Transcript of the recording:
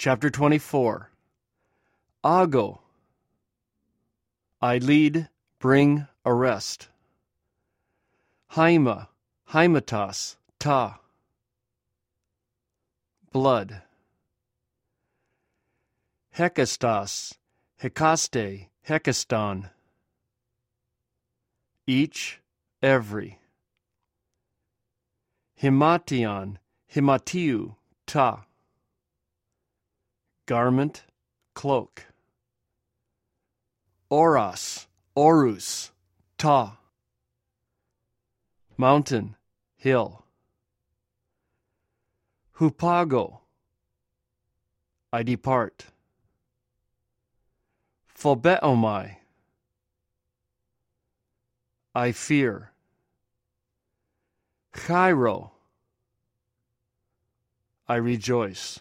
Chapter 24 Ago I lead, bring, arrest. Haima, Haimatas, Ta. Blood. Hekastas, Hekaste, Hekastan. Each, every. Himation, Himatiu, Ta. Garment, cloak. Oras, Orus, Ta. Mountain, hill. Hupago, I depart. Phobeomai, I fear. Chairo, I rejoice.